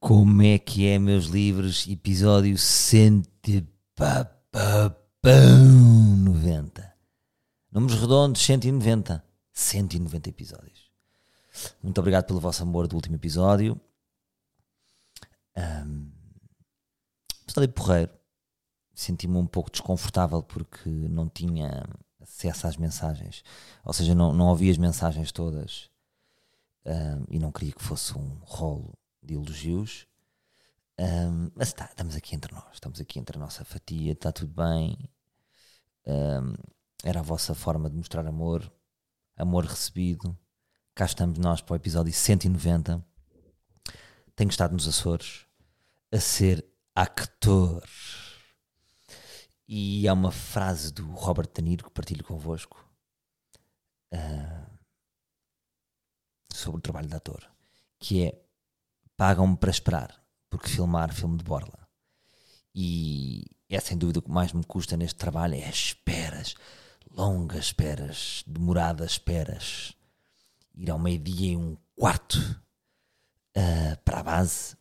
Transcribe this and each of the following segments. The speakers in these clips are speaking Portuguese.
Como é que é, meus livros? Episódio 190. Números redondos, 190. 190 episódios. Muito obrigado pelo vosso amor do último episódio. Um, episódio porreiro. Senti-me um pouco desconfortável porque não tinha acesso às mensagens. Ou seja, não, não ouvi as mensagens todas. Um, e não queria que fosse um rolo de elogios. Um, mas está, estamos aqui entre nós, estamos aqui entre a nossa fatia, está tudo bem. Um, era a vossa forma de mostrar amor, amor recebido. Cá estamos nós para o episódio 190. Tenho estado nos Açores a ser actor. E há uma frase do Robert De Niro que partilho convosco uh, sobre o trabalho de ator, que é pagam-me para esperar, porque filmar filme de borla. E é sem dúvida o que mais me custa neste trabalho é as esperas, longas esperas, demoradas esperas. Ir ao meio-dia e um quarto uh, para a base.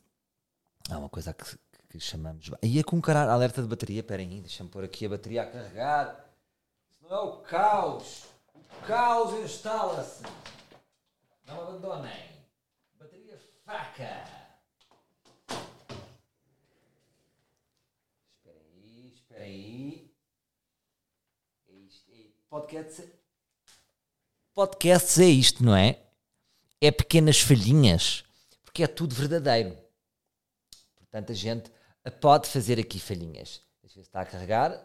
Há uma coisa que, que chamamos. Aí é com caralho, alerta de bateria. Esperem aí, deixa-me pôr aqui a bateria a carregar. Isso não é o caos. O caos instala-se. Não abandonem. Faca. Espera aí, espera aí. É isto, é podcast. Podcasts é isto, não é? É pequenas falhinhas, porque é tudo verdadeiro. Portanto, a gente pode fazer aqui falhinhas. Deixa ver se está a carregar.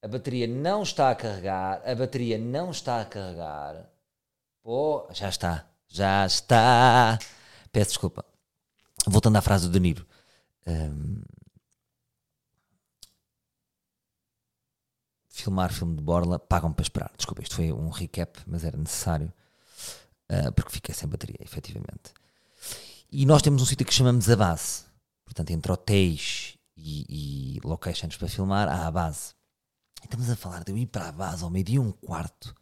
A bateria não está a carregar. A bateria não está a carregar. Pô, já está. Já está. Peço desculpa. Voltando à frase do Danilo. Um, filmar filme de Borla, pagam para esperar. Desculpa, isto foi um recap, mas era necessário. Uh, porque fiquei sem bateria, efetivamente. E nós temos um sítio que chamamos a base. Portanto, entre hotéis e, e locations para filmar, há a base. E estamos a falar de eu ir para a base ao meio-dia um quarto,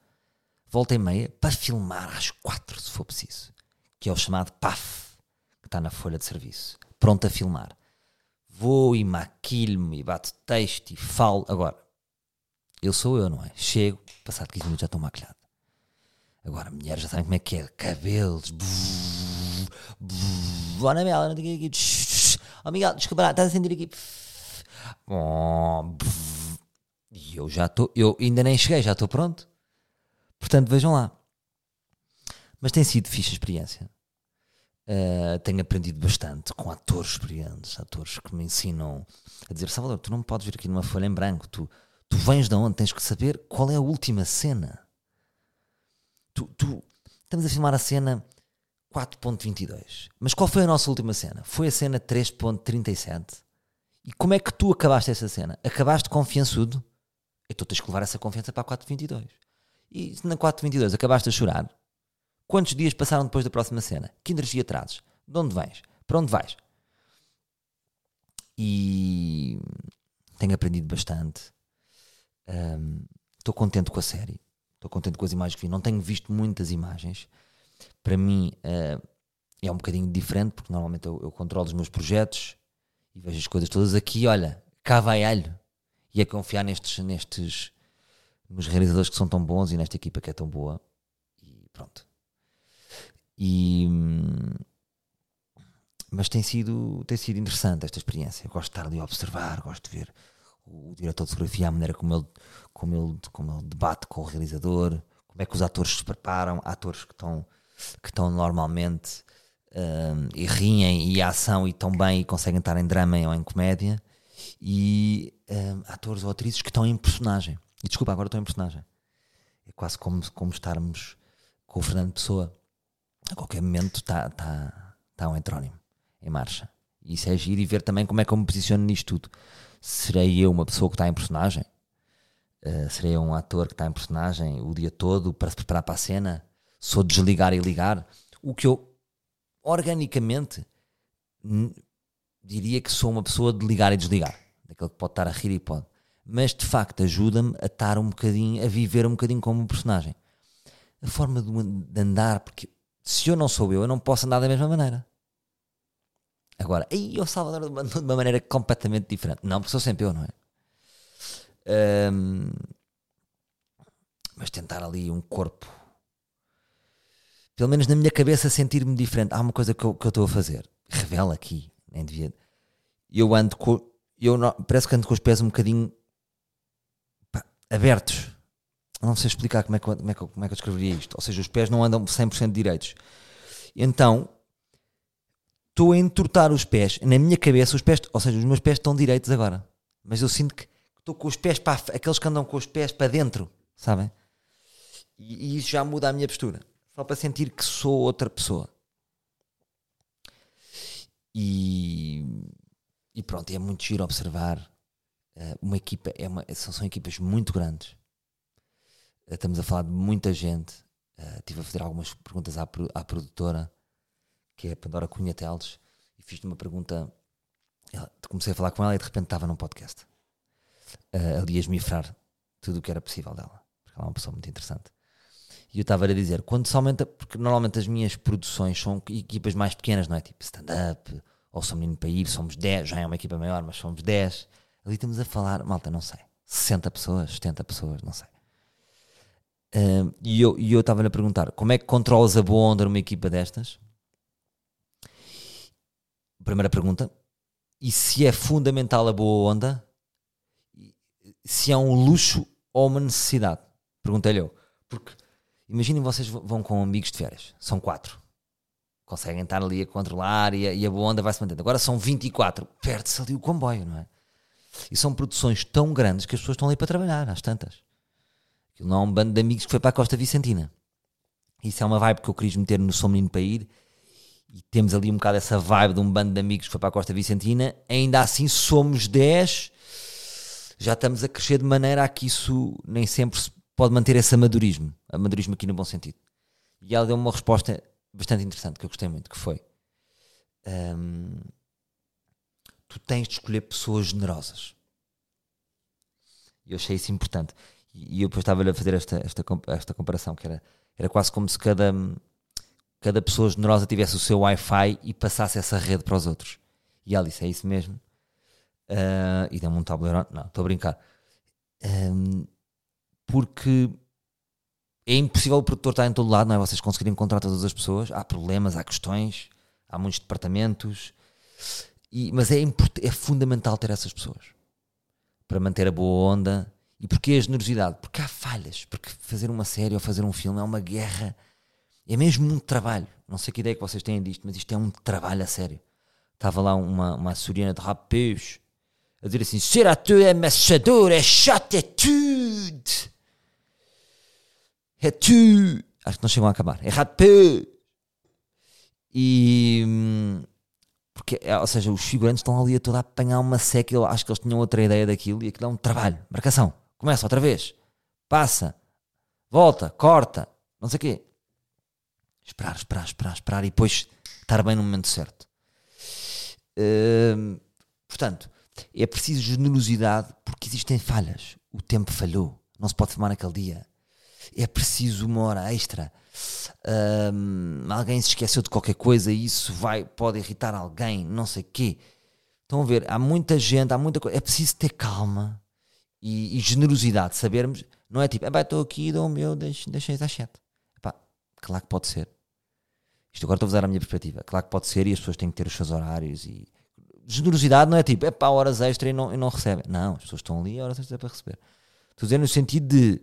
volta e meia, para filmar às quatro, se for preciso. Que é o chamado PAF, que está na folha de serviço. Pronto a filmar. Vou e maquilho-me e bato texto e falo. Agora, eu sou eu, não é? Chego, passado 15 minutos já estou maquilhado. Agora, mulheres já sabem como é que é. Cabelos. Bora, Mel, não tenho aqui. Oh, Miguel, desculpa, estás a sentir aqui. E eu já estou. Eu ainda nem cheguei, já estou pronto. Portanto, vejam lá. Mas tem sido fixe a experiência. Uh, tenho aprendido bastante com atores experientes, atores que me ensinam a dizer: Salvador, tu não podes vir aqui numa folha em branco, tu, tu vens de onde? Tens que saber qual é a última cena. Tu, tu, estamos a filmar a cena 4.22. Mas qual foi a nossa última cena? Foi a cena 3.37. E como é que tu acabaste essa cena? Acabaste confiançudo? Então tens que levar essa confiança para a 4.22. E na 4.22 acabaste a chorar, quantos dias passaram depois da próxima cena? Que energia trazes? De onde vens? Para onde vais? E tenho aprendido bastante. Estou um, contente com a série. Estou contente com as imagens que vi. Não tenho visto muitas imagens para mim uh, é um bocadinho diferente, porque normalmente eu, eu, controlo os meus projetos e vejo as coisas todas aqui, olha, cá vai alho. E é confiar nestes, nestes nos realizadores que são tão bons e nesta equipa que é tão boa. E pronto. E, mas tem sido, tem sido interessante esta experiência. Eu gosto de estar ali a observar, gosto de ver o, o diretor de fotografia, a maneira como ele, como, ele, como ele debate com o realizador, como é que os atores se preparam, atores que estão que estão normalmente um, e riem e a ação e estão bem e conseguem estar em drama ou em comédia e um, atores ou atrizes que estão em personagem. E desculpa, agora estou em personagem. É quase como, como estarmos com o Fernando Pessoa. A qualquer momento está tá, tá um heterónimo em marcha. E isso é giro e ver também como é que eu me posiciono nisto tudo. Serei eu uma pessoa que está em personagem? Uh, serei eu um ator que está em personagem o dia todo para se preparar para a cena? sou desligar e ligar, o que eu organicamente diria que sou uma pessoa de ligar e desligar, daquele que pode estar a rir e pode, mas de facto ajuda-me a estar um bocadinho, a viver um bocadinho como um personagem. A forma de andar, porque se eu não sou eu, eu não posso andar da mesma maneira. Agora, aí o Salvador de uma maneira completamente diferente. Não, porque sou sempre eu, não é? Um, mas tentar ali um corpo, pelo menos na minha cabeça, sentir-me diferente. Há uma coisa que eu estou a fazer, revela aqui, nem devia. Eu ando com. Eu não, parece que ando com os pés um bocadinho abertos. Não sei explicar como é, que, como, é que, como é que eu descreveria isto. Ou seja, os pés não andam 100% direitos. Então, estou a entortar os pés. Na minha cabeça, os pés, ou seja, os meus pés estão direitos agora. Mas eu sinto que estou com os pés para aqueles que andam com os pés para dentro, sabem? E, e isso já muda a minha postura. Só para sentir que sou outra pessoa. E, e pronto, é muito giro observar. Uh, uma equipa, é uma, são, são equipas muito grandes. Uh, estamos a falar de muita gente. Estive a fazer algumas perguntas à, à produtora que é a Pandora Cunha Teles, e fiz-lhe uma pergunta. Comecei a falar com ela e de repente estava num podcast. Ali a esmifrar tudo o que era possível dela, porque ela é uma pessoa muito interessante. E eu estava a dizer, quando se aumenta, porque normalmente as minhas produções são equipas mais pequenas, não é? Tipo stand-up, ou Sou Menino para Ir, somos 10, já é uma equipa maior, mas somos 10. Ali estamos a falar, malta, não sei, 60 pessoas, 70 pessoas, não sei. Uh, e eu estava-lhe a perguntar, como é que controlas a boa onda numa equipa destas? Primeira pergunta. E se é fundamental a boa onda? Se é um luxo ou uma necessidade? Perguntei-lhe eu. Porque imaginem vocês vão com amigos de férias. São quatro. Conseguem estar ali a controlar e a, e a boa onda vai se mantendo. Agora são 24. Perde-se ali o comboio, não é? E são produções tão grandes que as pessoas estão ali para trabalhar, às tantas. Aquilo não é um bando de amigos que foi para a Costa Vicentina. Isso é uma vibe que eu queria meter no Sou Menino para ir e temos ali um bocado essa vibe de um bando de amigos que foi para a Costa Vicentina, ainda assim somos 10, já estamos a crescer de maneira a que isso nem sempre pode manter esse amadorismo, amadorismo aqui no bom sentido. E ela deu uma resposta bastante interessante que eu gostei muito, que foi um, tu tens de escolher pessoas generosas. E eu achei isso importante. E eu depois estava a fazer esta, esta, esta comparação, que era, era quase como se cada cada pessoa generosa tivesse o seu Wi-Fi e passasse essa rede para os outros. E ela disse: É isso mesmo. Uh, e deu-me um tabuleiro. Não, estou a brincar. Um, porque é impossível o produtor estar em todo lado, não é? Vocês conseguirem encontrar todas as pessoas. Há problemas, há questões, há muitos departamentos. E, mas é, é fundamental ter essas pessoas para manter a boa onda. E porquê a generosidade? Porque há falhas. Porque fazer uma série ou fazer um filme é uma guerra é mesmo um trabalho. Não sei que ideia que vocês têm disto, mas isto é um trabalho a sério. Estava lá uma, uma açoriana de rapaz a dizer assim: ser ator é amassador, é chato, é tudo. É tudo. Acho que não chegam a acabar. É rapaz. E. Hum, porque, é, ou seja, os figurantes estão ali a toda a apanhar uma seca. Eu acho que eles tinham outra ideia daquilo e aquilo é um trabalho. Marcação. Começa outra vez. Passa. Volta. Corta. Não sei o quê. Esperar, esperar, esperar, esperar e depois estar bem no momento certo. Uh, portanto, é preciso generosidade porque existem falhas. O tempo falhou, não se pode filmar naquele dia. É preciso uma hora extra. Uh, alguém se esqueceu de qualquer coisa e isso vai, pode irritar alguém, não sei o quê. Estão a ver, há muita gente, há muita coisa. É preciso ter calma e, e generosidade, sabermos. Não é tipo, estou aqui, dou o meu, deixem deixa às sete. Claro que pode ser. Isto agora estou a usar a minha perspectiva. Claro que pode ser e as pessoas têm que ter os seus horários e. Generosidade não é tipo, é pá, horas extra e não, e não recebem. Não, as pessoas estão ali, horas extra para receber. Estou a dizer no sentido de.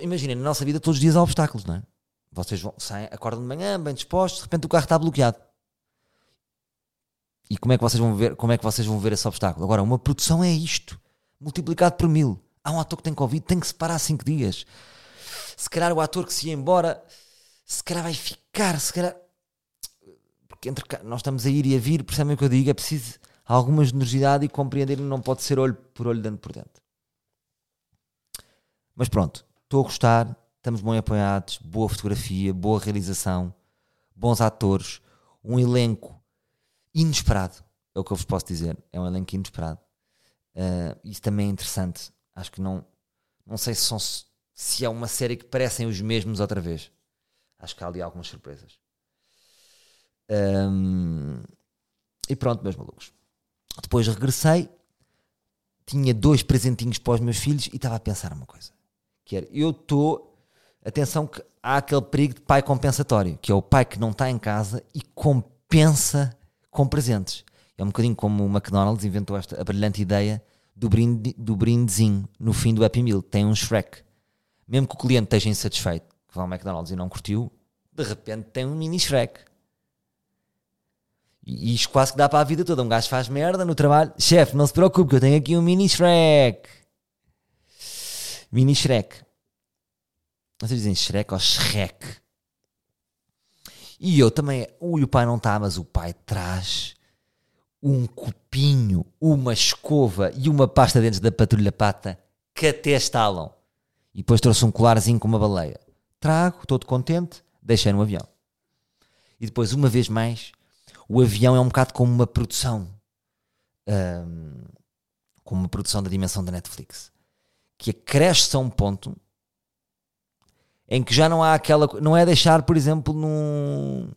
Imaginem, na nossa vida todos os dias há obstáculos, não é? Vocês vão, saem, acordam de manhã, bem dispostos, de repente o carro está bloqueado. E como é que vocês vão ver, como é que vocês vão ver esse obstáculo? Agora, uma produção é isto, multiplicado por mil. Há um ator que tem Covid, tem que se parar 5 dias se calhar o ator que se ia embora, se calhar vai ficar, se calhar. Porque entre nós estamos a ir e a vir, percebem o que eu digo? É preciso alguma generosidade e compreender que não pode ser olho por olho, dentro por dentro. Mas pronto, estou a gostar, estamos bem apoiados, boa fotografia, boa realização, bons atores, um elenco inesperado, é o que eu vos posso dizer, é um elenco inesperado. Uh, isso também é interessante. Acho que não, não sei se são se é uma série que parecem os mesmos outra vez. Acho que há ali algumas surpresas. Um, E pronto, meus malucos. Depois regressei, tinha dois presentinhos para os meus filhos e estava a pensar uma coisa. Que era, eu estou... Atenção que há aquele perigo de pai compensatório, que é o pai que não está em casa e compensa com presentes. É um bocadinho como o McDonald's inventou esta a brilhante ideia do, brinde, do brindezinho no fim do Happy Meal. Tem um Shrek. Mesmo que o cliente esteja insatisfeito, que vai ao McDonald's e não curtiu, de repente tem um mini Shrek. E isto quase que dá para a vida toda. Um gajo faz merda no trabalho. Chefe, não se preocupe que eu tenho aqui um mini Shrek. Mini Shrek. Vocês dizem Shrek ou Shrek. E eu também. Ui, o pai não está, mas o pai traz um copinho, uma escova e uma pasta dentro da patrulha pata que até estalam. E depois trouxe um colarzinho com uma baleia. Trago, todo contente, deixei no avião. E depois, uma vez mais, o avião é um bocado como uma produção. Um, como uma produção da dimensão da Netflix. Que acresce a um ponto em que já não há aquela. Não é deixar, por exemplo, num,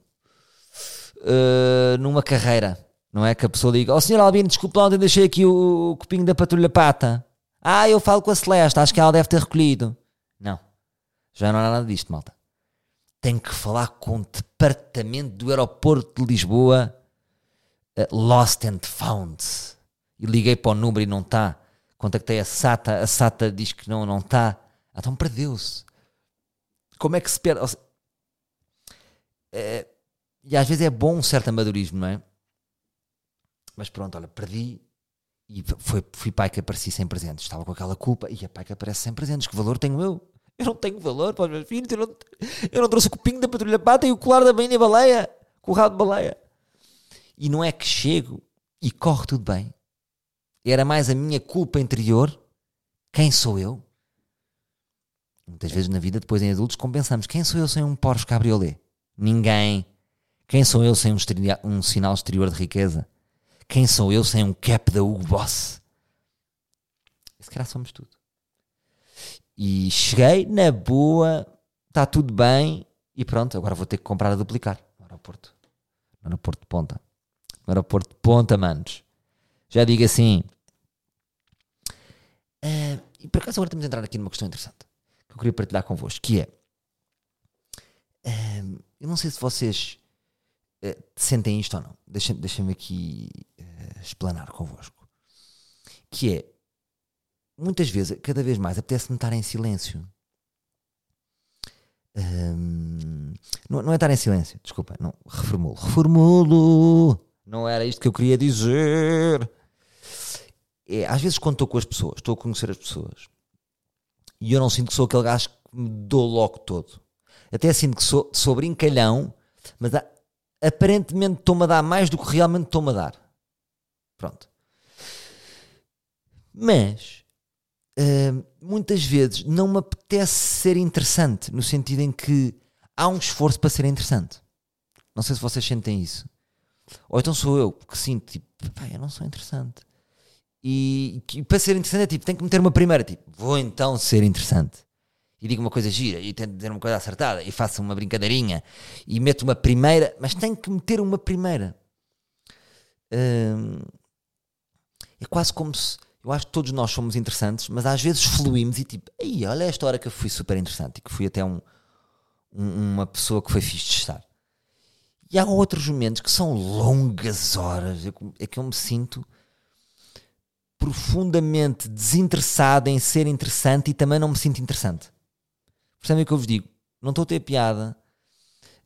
uh, numa carreira. Não é que a pessoa diga: Ó oh, senhor Albino, desculpe ontem deixei aqui o, o copinho da patrulha pata. Ah, eu falo com a Celeste, acho que ela deve ter recolhido. Não. Já não há nada disto, malta. Tem que falar com o departamento do aeroporto de Lisboa, uh, Lost and Found. E liguei para o número e não está. Contactei a SATA, a SATA diz que não, não está. Ah, então perdeu-se como é que se perde? Seja, é, e às vezes é bom um certo amadorismo, não é? Mas pronto, olha, perdi e foi, fui pai que apareci sem presentes. Estava com aquela culpa e a pai que aparece sem presentes. Que valor tenho eu? Eu não tenho valor para os meus filhos. Eu não, eu não trouxe o copinho da patrulha pata e o colar da bainha baleia, com o rabo de baleia. E não é que chego e corre tudo bem. Era mais a minha culpa interior. Quem sou eu? Muitas vezes na vida, depois em adultos, compensamos. Quem sou eu sem um Porsche Cabriolet? Ninguém. Quem sou eu sem um, um sinal exterior de riqueza? Quem sou eu sem um cap da Hugo Boss? Se calhar somos tudo. E cheguei na boa, está tudo bem e pronto, agora vou ter que comprar a duplicar no aeroporto. No aeroporto de ponta. No aeroporto de ponta, manos. Já digo assim. Uh, e por acaso agora estamos a entrar aqui numa questão interessante que eu queria partilhar convosco, que é um, eu não sei se vocês uh, sentem isto ou não. Deixa-me deixa aqui uh, explanar convosco. Que é muitas vezes, cada vez mais, apetece-me estar em silêncio. Um, não, não, é estar em silêncio, desculpa, não, reformulo. Reformulo! Não era isto que eu queria dizer. É, às vezes, quando estou com as pessoas, estou a conhecer as pessoas, e eu não sinto que sou aquele gajo que me dou logo todo. Até sinto que sou, sou brincalhão, mas há, aparentemente estou-me a dar mais do que realmente estou-me a dar. Pronto. Mas uh, muitas vezes não me apetece ser interessante, no sentido em que há um esforço para ser interessante. Não sei se vocês sentem isso. Ou então sou eu que sinto, tipo, eu não sou interessante. E, e, para ser interessante é tipo, tem que meter uma primeira, tipo, vou então ser interessante. E digo uma coisa gira e tento dizer uma coisa acertada e faço uma brincadeirinha e meto uma primeira, mas tem que meter uma primeira. Hum, é quase como se eu acho que todos nós somos interessantes, mas às vezes fluímos e tipo, aí olha esta hora que eu fui super interessante e que fui até um, um, uma pessoa que foi fixe de estar. E há outros momentos que são longas horas, é que eu me sinto profundamente desinteressado em ser interessante e também não me sinto interessante. Percebem o que eu vos digo? Não estou a ter piada.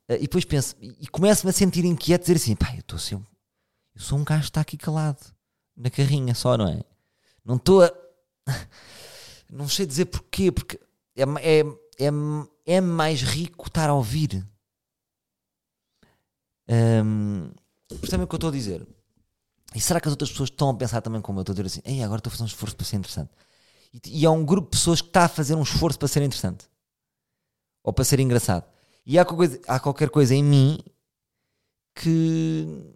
Uh, e depois penso, e começo-me a sentir inquieto, dizer assim, pá, eu estou a ser, eu sou um gajo que está aqui calado, na carrinha só, não é? Não estou a... Não sei dizer porquê, porque é, é, é, é mais rico estar a ouvir. Um, percebem o que eu estou a dizer? E será que as outras pessoas estão a pensar também como eu? Estou a dizer assim, Ei, agora estou a fazer um esforço para ser interessante. E, e há um grupo de pessoas que está a fazer um esforço para ser interessante. Ou para ser engraçado. E há qualquer coisa, há qualquer coisa em mim que,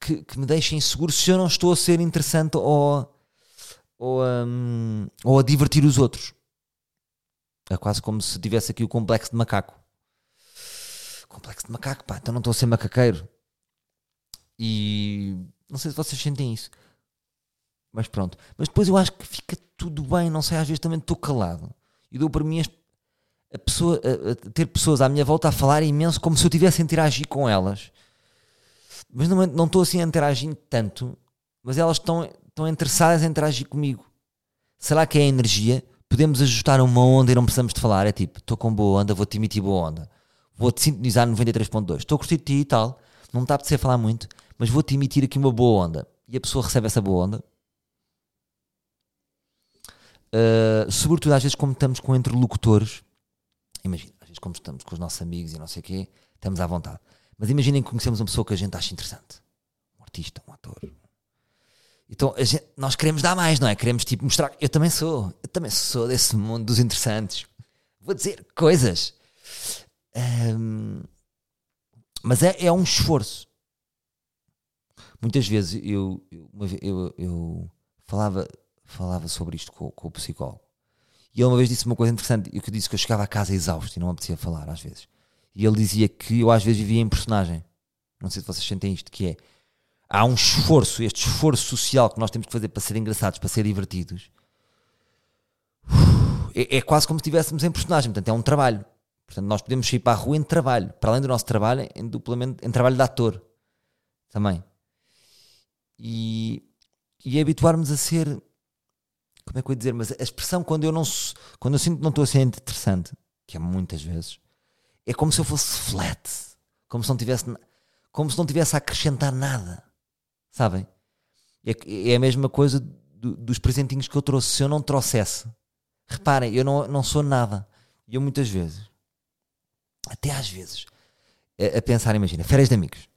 que, que, me deixa inseguro se eu não estou a ser interessante ou, ou, um, ou a divertir os outros. É quase como se tivesse aqui o complexo de macaco. Complexo de macaco, pá, então não estou a ser macaqueiro. E não sei se vocês sentem isso. Mas pronto. Mas depois eu acho que fica tudo bem. Não sei, às vezes também estou calado. E dou para mim a, pessoa, a, a ter pessoas à minha volta a falar imenso como se eu estivesse a interagir com elas. Mas não, não estou assim a interagir tanto. Mas elas estão, estão interessadas em interagir comigo. Será que é a energia? Podemos ajustar uma onda e não precisamos de falar. É tipo, estou com boa onda, vou-te emitir boa onda. Vou-te sintonizar no 93.2. Estou a curtir de ti e tal. Não está a apetecer falar muito, mas vou-te emitir aqui uma boa onda. E a pessoa recebe essa boa onda Uh, sobretudo às vezes como estamos com interlocutores, imagina, às vezes como estamos com os nossos amigos e não sei o quê, estamos à vontade. Mas imaginem que conhecemos uma pessoa que a gente acha interessante, um artista, um ator. Então gente, nós queremos dar mais, não é? Queremos tipo mostrar. Eu também sou, eu também sou desse mundo dos interessantes. Vou dizer coisas. Um, mas é, é um esforço. Muitas vezes eu, eu, eu, falava falava sobre isto com, com o psicólogo. E ele uma vez disse uma coisa interessante, eu que disse que eu chegava a casa exausto e não apetecia falar às vezes. E ele dizia que eu às vezes vivia em personagem. Não sei se vocês sentem isto, que é há um esforço, este esforço social que nós temos que fazer para ser engraçados, para ser divertidos. É, é quase como se estivéssemos em personagem, portanto é um trabalho. Portanto, nós podemos sair para a rua em trabalho, para além do nosso trabalho, em duplamente em trabalho de ator também. E, e habituarmos a ser como é que eu ia dizer, mas a expressão quando eu não quando eu sinto que não estou a ser interessante, que é muitas vezes, é como se eu fosse flat, como se não tivesse como se não tivesse a acrescentar nada. Sabem? É, é a mesma coisa do, dos presentinhos que eu trouxe. Se eu não trouxesse, reparem, eu não, não sou nada. E eu muitas vezes, até às vezes, a, a pensar, imagina, férias de amigos.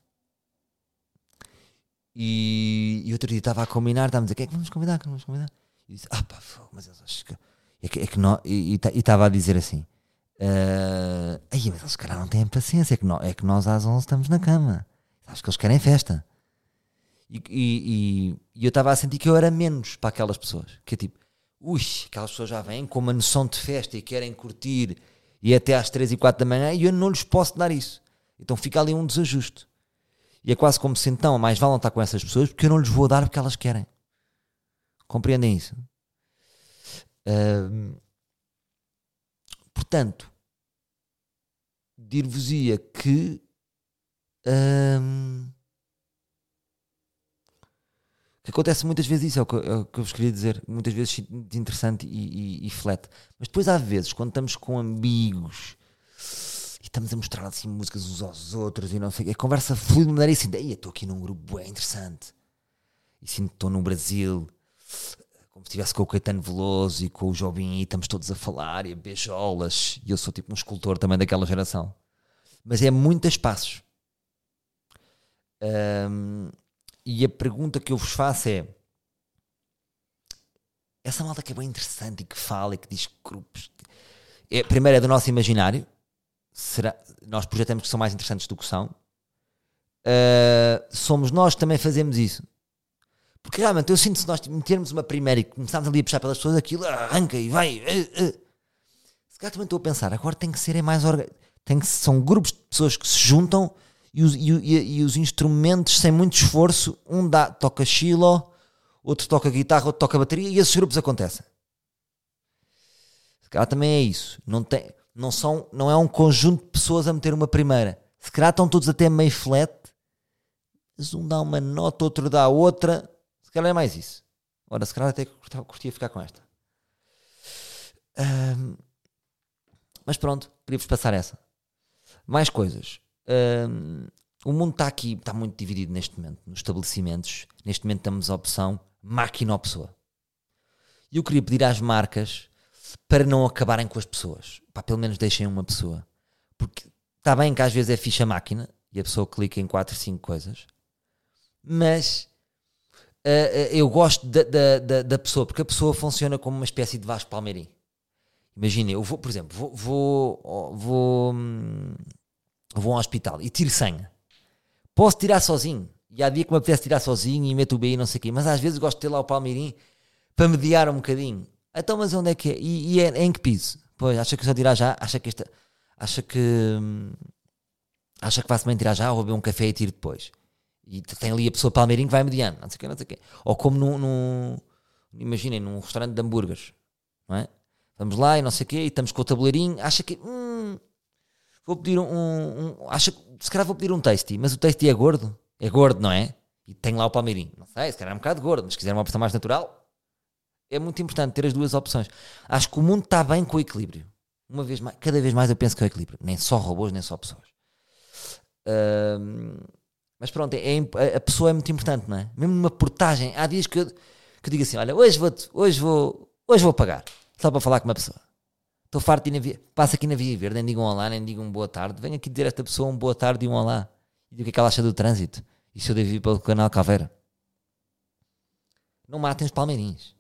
E, e outro dia estava a combinar, estávamos a dizer, quem é que vamos convidar? Quem vamos convidar? E disse, ah pá, mas eu acho que. É que, é que não, e estava a dizer assim: uh, aí, mas eles, calhar, não têm paciência, é que, é que nós às 11 estamos na cama. Acho que eles querem festa. E, e, e eu estava a sentir que eu era menos para aquelas pessoas. Que é tipo, ui, aquelas pessoas já vêm com uma noção de festa e querem curtir e até às 3 e 4 da manhã e eu não lhes posso dar isso. Então fica ali um desajuste. E é quase como se então mais vale não estar com essas pessoas porque eu não lhes vou dar porque elas querem. Compreendem isso? portanto, dir-vos-ia que que acontece muitas vezes isso, é o que, é o que eu vos queria dizer, muitas vezes interessante e, e, e, flat. Mas depois há vezes, quando estamos com amigos estamos a mostrar assim músicas uns aos outros e não sei a conversa flui de maneira assim, estou aqui num grupo bem interessante e sinto que estou no Brasil como se estivesse com o Caetano Veloso e com o Jobim e estamos todos a falar e a beijolas e eu sou tipo um escultor também daquela geração. Mas é muitos passos um, e a pergunta que eu vos faço é essa malta que é bem interessante e que fala e que diz grupos é, primeiro é do nosso imaginário será, nós projetamos que são mais interessantes do que são uh, somos nós que também fazemos isso porque realmente eu sinto se nós metermos uma primeira e começarmos ali a puxar pelas pessoas, aquilo arranca e vai. Uh, uh. Se calhar também estou a pensar, agora tem que ser mais orgânico. Tem que, são grupos de pessoas que se juntam e os, e, e, e os instrumentos sem muito esforço, um dá, toca chilo, outro toca guitarra, outro toca bateria e esses grupos acontecem. Se calhar também é isso. Não, tem, não, são, não é um conjunto de pessoas a meter uma primeira. Se calhar estão todos até meio flat, mas um dá uma nota, outro dá outra calhar é mais isso. Ora, se calhar até curtia ficar com esta. Um, mas pronto, queria-vos passar essa. Mais coisas. Um, o mundo está aqui, está muito dividido neste momento, nos estabelecimentos. Neste momento estamos a opção máquina ou pessoa. E eu queria pedir às marcas para não acabarem com as pessoas. Pá, pelo menos deixem uma pessoa. Porque está bem que às vezes é ficha máquina e a pessoa clica em 4, 5 coisas, mas uh, eu gosto da, da, da, da, pessoa, porque a pessoa funciona como uma espécie de Vasco Palmeirim. Imagina, eu vou, por exemplo, vou, vou, vou, hum, vou a um hospital e tiro sangue. Posso tirar sozinho. E há dia que me apetece tirar sozinho e meto o BI não sei o quê. Mas às vezes gosto de ter lá o Palmeirim para mediar um bocadinho. Então, mas onde é que é? E, e é, é, em que piso? Pois, acha que só tirar já? Acha que esta. Acha que. Hum, acha que faço bem tirar já ou beber um café e tiro depois? E tem ali a pessoa palmeirinho que vai mediano, não sei o quê, não sei o quê. Ou como num, imaginem, num restaurante de hambúrgueres, não é? Vamos lá e não sei o quê, e estamos com o tabuleirinho, acha que, hum, vou pedir um, um, acha que, se calhar vou pedir um tasty, mas o tasty é gordo, é gordo, não é? E tem lá o palmeirinho, não sei, se calhar é um bocado gordo, mas se quiser uma opção mais natural, é muito importante ter as duas opções. Acho que o mundo está bem com o equilíbrio. Uma vez mais, cada vez mais eu penso que é o equilíbrio, nem só robôs, nem só pessoas. Mas pronto, é, é, a pessoa é muito importante, não é? Mesmo numa portagem, há dias que eu, que eu digo assim: olha, hoje vou, hoje vou, hoje vou pagar, só para falar com uma pessoa. Estou farto de ir na passo aqui na Via Verde, nem digo um olá, nem digo um boa tarde. Venho aqui dizer a esta pessoa um boa tarde e um olá. E o que é que ela acha do trânsito. E se eu devo ir pelo canal Caveira. Não matem os palmeirinhos.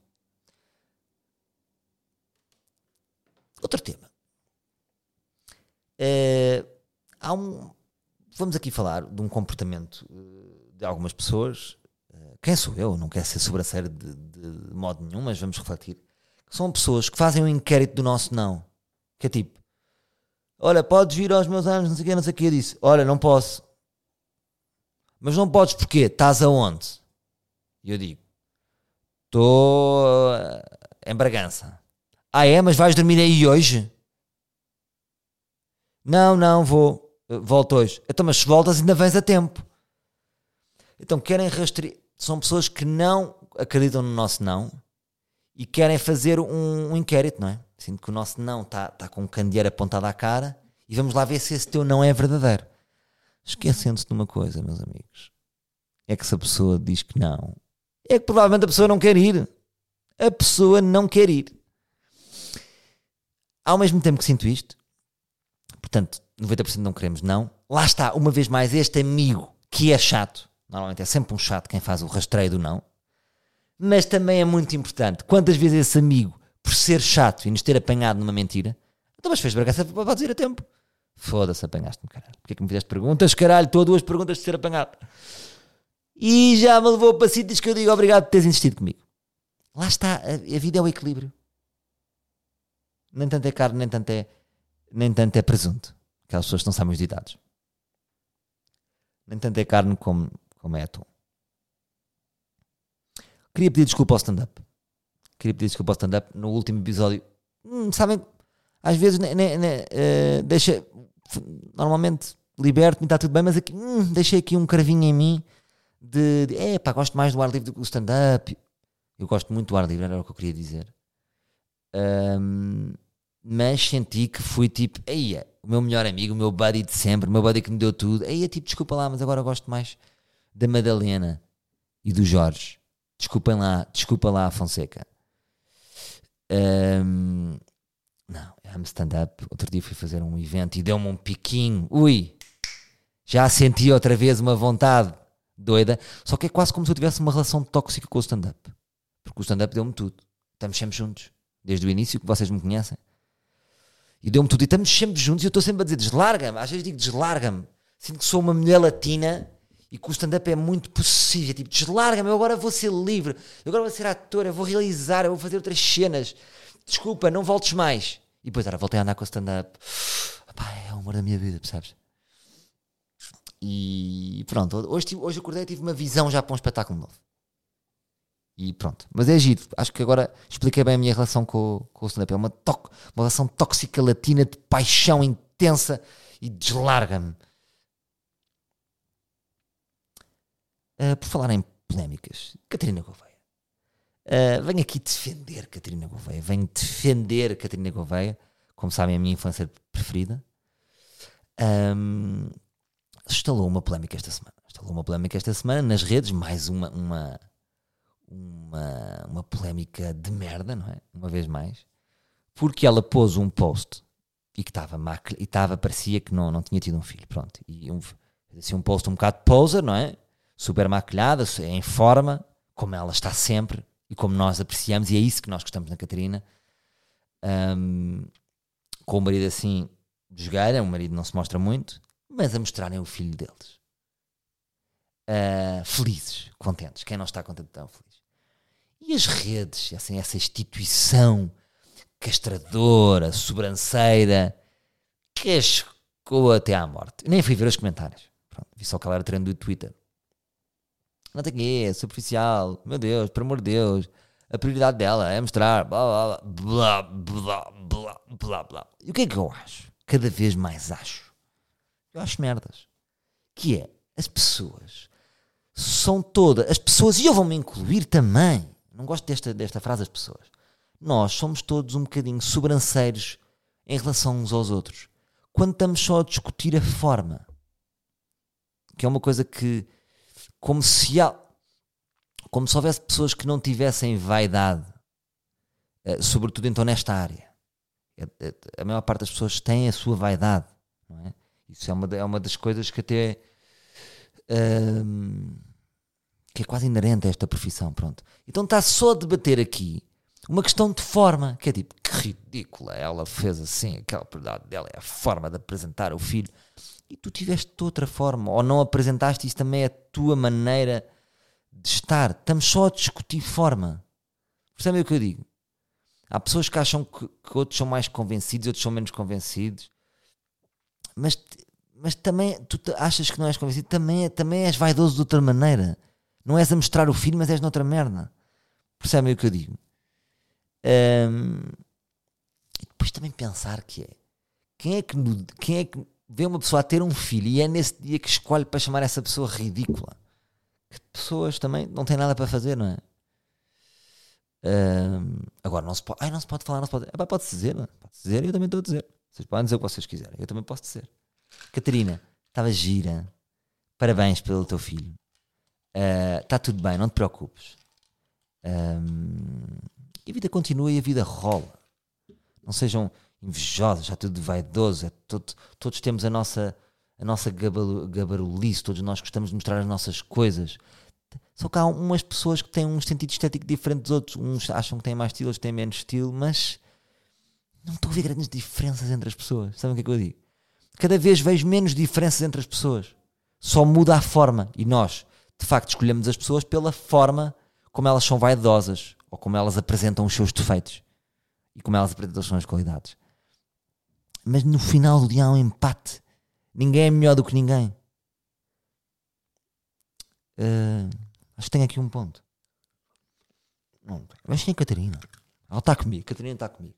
Outro tema. É, há um, vamos aqui falar de um comportamento eh, de algumas pessoas. Eh, quem sou eu? Não quero ser sobranceiro de, de modo nenhum, mas vamos refletir. São pessoas que fazem um inquérito do nosso não. Que é tipo: Olha, podes vir aos meus anos, não sei o que, não sei o que. Eu disse: Olha, não posso. Mas não podes porquê? Estás aonde? E eu digo: Estou em Bragança. Ah, é? Mas vais dormir aí hoje? Não, não, vou. Eh, volto hoje. Então, mas se voltas ainda vens a tempo. Então querem rastrear. São pessoas que não acreditam no nosso não e querem fazer um, um inquérito, não é? Sinto que o nosso não está tá com um candeeiro apontado à cara e vamos lá ver se esse teu não é verdadeiro. Esquecendo-se de uma coisa, meus amigos. É que se a pessoa diz que não, é que provavelmente a pessoa não quer ir. A pessoa não quer ir. Ao mesmo tempo que sinto isto, portanto, 90% não queremos não. Lá está, uma vez mais, este amigo que é chato, normalmente é sempre um chato quem faz o rastreio do não, mas também é muito importante. Quantas vezes esse amigo, por ser chato e nos ter apanhado numa mentira, então mas fez bagaça para dizer a tempo. Foda-se, apanhaste-me, caralho. Porquê que me fizeste perguntas, caralho? Estou a duas perguntas de ser apanhado. E já me levou para sítios que eu digo obrigado por teres insistido comigo. Lá está, a, a vida é o equilíbrio. Nem tanto é carne, nem tanto é, nem tanto é presunto. Aquelas pessoas que não sabem os ditados. Nem tanto é carne como, como é atum. Queria pedir desculpa ao stand-up. Queria pedir desculpa ao stand-up no último episódio. Hum, sabem, às vezes ne, ne, ne, uh, deixa. Normalmente liberto-me, está tudo bem, mas aqui, hum, deixei aqui um cravinho em mim de, de é pá, gosto mais do ar livre do que do stand-up. Eu gosto muito do ar livre, era o que eu queria dizer. Um, mas senti que fui tipo, aí o meu melhor amigo, o meu buddy de sempre, o meu buddy que me deu tudo, aí tipo, desculpa lá, mas agora gosto mais da Madalena e do Jorge. Desculpem lá, desculpa lá, Fonseca. Um, não, é stand-up. Outro dia fui fazer um evento e deu-me um piquinho. Ui, já senti outra vez uma vontade doida. Só que é quase como se eu tivesse uma relação tóxica com o stand-up. Porque o stand-up deu-me tudo. Estamos sempre juntos. Desde o início que vocês me conhecem. E deu-me tudo. E estamos sempre juntos e eu estou sempre a dizer deslarga-me. Às vezes digo deslarga-me. Sinto que sou uma mulher latina e que o stand-up é muito possível. Tipo, deslarga-me, eu agora vou ser livre. Eu agora vou ser ator, eu vou realizar, eu vou fazer outras cenas. Desculpa, não voltes mais. E depois, era, voltei a andar com o stand-up. É o amor da minha vida, percebes? E pronto, hoje, hoje acordei e tive uma visão já para um espetáculo novo. E pronto. Mas é giro. Acho que agora expliquei bem a minha relação com, com o stand-up. É uma, uma relação tóxica latina de paixão intensa e deslarga-me. Uh, por falar em polémicas, Catarina Gouveia. Uh, venho aqui defender Catarina Gouveia. Venho defender Catarina Gouveia. Como sabem, a minha infância preferida. Um, instalou uma polémica esta semana. Instalou uma polémica esta semana nas redes. Mais uma, uma uma, uma polémica de merda, não é? Uma vez mais, porque ela pôs um post e que estava e estava, parecia que não, não tinha tido um filho, pronto. E um, assim, um post um bocado poser, não é? Super maquilhada, em forma, como ela está sempre e como nós apreciamos, e é isso que nós gostamos na Catarina. Um, com o marido assim, de jogar, o marido não se mostra muito, mas a mostrarem o filho deles. Uh, felizes, contentes. Quem não está contente tão feliz. E as redes, assim, essa instituição castradora, sobranceira, cascou até à morte. Nem fui ver os comentários. Pronto, vi só que ela era treino do Twitter. não tem que é superficial, meu Deus, por amor de Deus, a prioridade dela é mostrar blá blá blá blá blá blá blá. E o que é que eu acho? Cada vez mais acho. Eu acho merdas. Que é, as pessoas são todas, as pessoas, e eu vou-me incluir também, não gosto desta, desta frase, as pessoas. Nós somos todos um bocadinho sobranceiros em relação uns aos outros. Quando estamos só a discutir a forma, que é uma coisa que, como se, há, como se houvesse pessoas que não tivessem vaidade, eh, sobretudo então nesta área. É, é, a maior parte das pessoas tem a sua vaidade, não é? Isso é uma, é uma das coisas que até hum, que é quase inerente a esta profissão, pronto. Então está só a debater aqui uma questão de forma, que é tipo, que ridícula, ela fez assim, aquela prioridade dela é a forma de apresentar o filho, e tu tiveste de outra forma, ou não apresentaste, isso também é a tua maneira de estar. Estamos só a discutir forma. Percebem o que eu digo? Há pessoas que acham que, que outros são mais convencidos, outros são menos convencidos, mas, mas também tu achas que não és convencido, também, também és vaidoso de outra maneira. Não és a mostrar o filho, mas és noutra merda. Percebem o que eu digo? Um, e depois também pensar que é quem é que, quem é que vê uma pessoa a ter um filho e é nesse dia que escolhe para chamar essa pessoa ridícula. Que pessoas também não têm nada para fazer, não é? Um, agora não se pode. Ai, não se pode falar, não se pode. pode-se dizer, não é? Pode-se dizer e eu também estou a dizer. Vocês podem dizer o que vocês quiserem, eu também posso dizer. Catarina, estava gira. Parabéns pelo teu filho. Está uh, tudo bem, não te preocupes. Um, e a vida continua e a vida rola. Não sejam invejosos, já tudo vaidoso. É todo, todos temos a nossa, a nossa gabarulice, todos nós gostamos de mostrar as nossas coisas. Só que há umas pessoas que têm um sentido estético diferente dos outros. Uns acham que têm mais estilo, outros têm menos estilo, mas não estou a ver grandes diferenças entre as pessoas. Sabem o que é que eu digo? Cada vez vejo menos diferenças entre as pessoas. Só muda a forma. E nós, de facto, escolhemos as pessoas pela forma como elas são vaidosas ou como elas apresentam os seus defeitos e como elas apresentam as suas qualidades. Mas no final do dia há um empate. Ninguém é melhor do que ninguém. Uh, acho que tenho aqui um ponto. Não, mas quem é a Catarina? Ela está comigo. Catarina está comigo.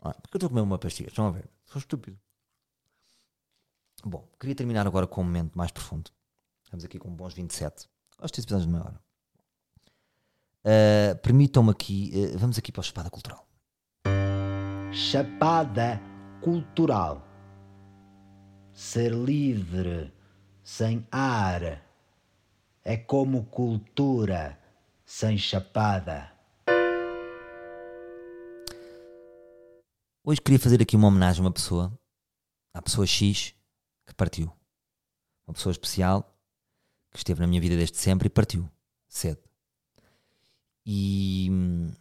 Ah, porque eu estou a comer uma pastilha? Estão a ver? Sou estúpido. Bom, queria terminar agora com um momento mais profundo. Estamos aqui com bons 27. Gosto desse episódio de meia hora. Uh, Permitam-me aqui, uh, vamos aqui para a Chapada Cultural. Chapada Cultural. Ser livre, sem ar, é como cultura sem chapada. Hoje queria fazer aqui uma homenagem a uma pessoa, à pessoa X, que partiu. Uma pessoa especial, que esteve na minha vida desde sempre e partiu, cedo. E hum,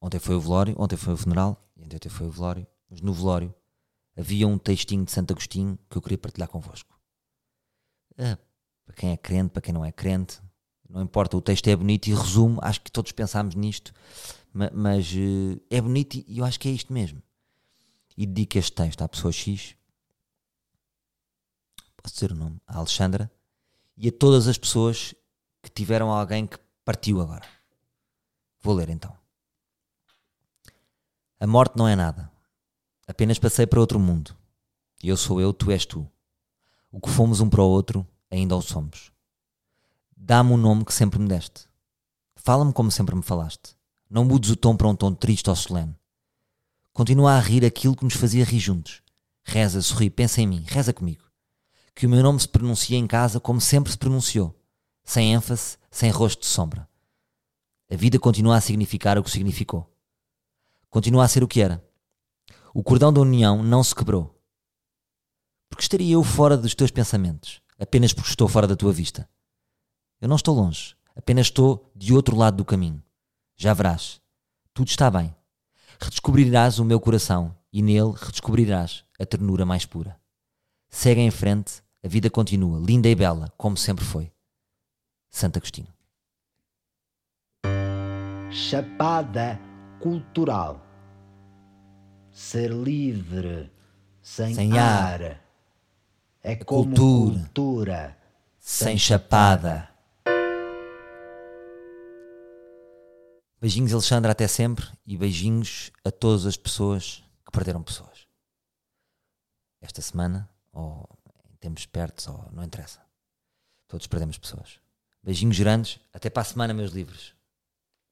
ontem foi o velório, ontem foi o funeral, ontem foi o velório, mas no velório havia um textinho de Santo Agostinho que eu queria partilhar convosco. Ah, para quem é crente, para quem não é crente, não importa, o texto é bonito e resume, acho que todos pensámos nisto, mas uh, é bonito e eu acho que é isto mesmo. E dedico este texto à pessoa X, posso dizer o nome, a Alexandra, e a todas as pessoas que tiveram alguém que partiu agora. Vou ler então. A morte não é nada. Apenas passei para outro mundo. Eu sou eu, tu és tu. O que fomos um para o outro, ainda o somos. Dá-me o nome que sempre me deste. Fala-me como sempre me falaste. Não mudes o tom para um tom triste ou solene. Continua a rir aquilo que nos fazia rir juntos. Reza, sorri, pensa em mim, reza comigo. Que o meu nome se pronuncie em casa como sempre se pronunciou, sem ênfase, sem rosto de sombra. A vida continua a significar o que significou. Continua a ser o que era. O cordão da união não se quebrou. Porque estaria eu fora dos teus pensamentos, apenas porque estou fora da tua vista. Eu não estou longe, apenas estou de outro lado do caminho. Já verás. Tudo está bem. Redescobrirás o meu coração e nele redescobrirás a ternura mais pura. Segue em frente, a vida continua, linda e bela, como sempre foi. Santo Agostinho. Chapada cultural. Ser livre, sem, sem ar, ar, é como cultura. cultura sem chapada. Beijinhos, Alexandre, até sempre. E beijinhos a todas as pessoas que perderam pessoas. Esta semana, ou em tempos perto, ou não interessa. Todos perdemos pessoas. Beijinhos grandes. Até para a semana, meus livros.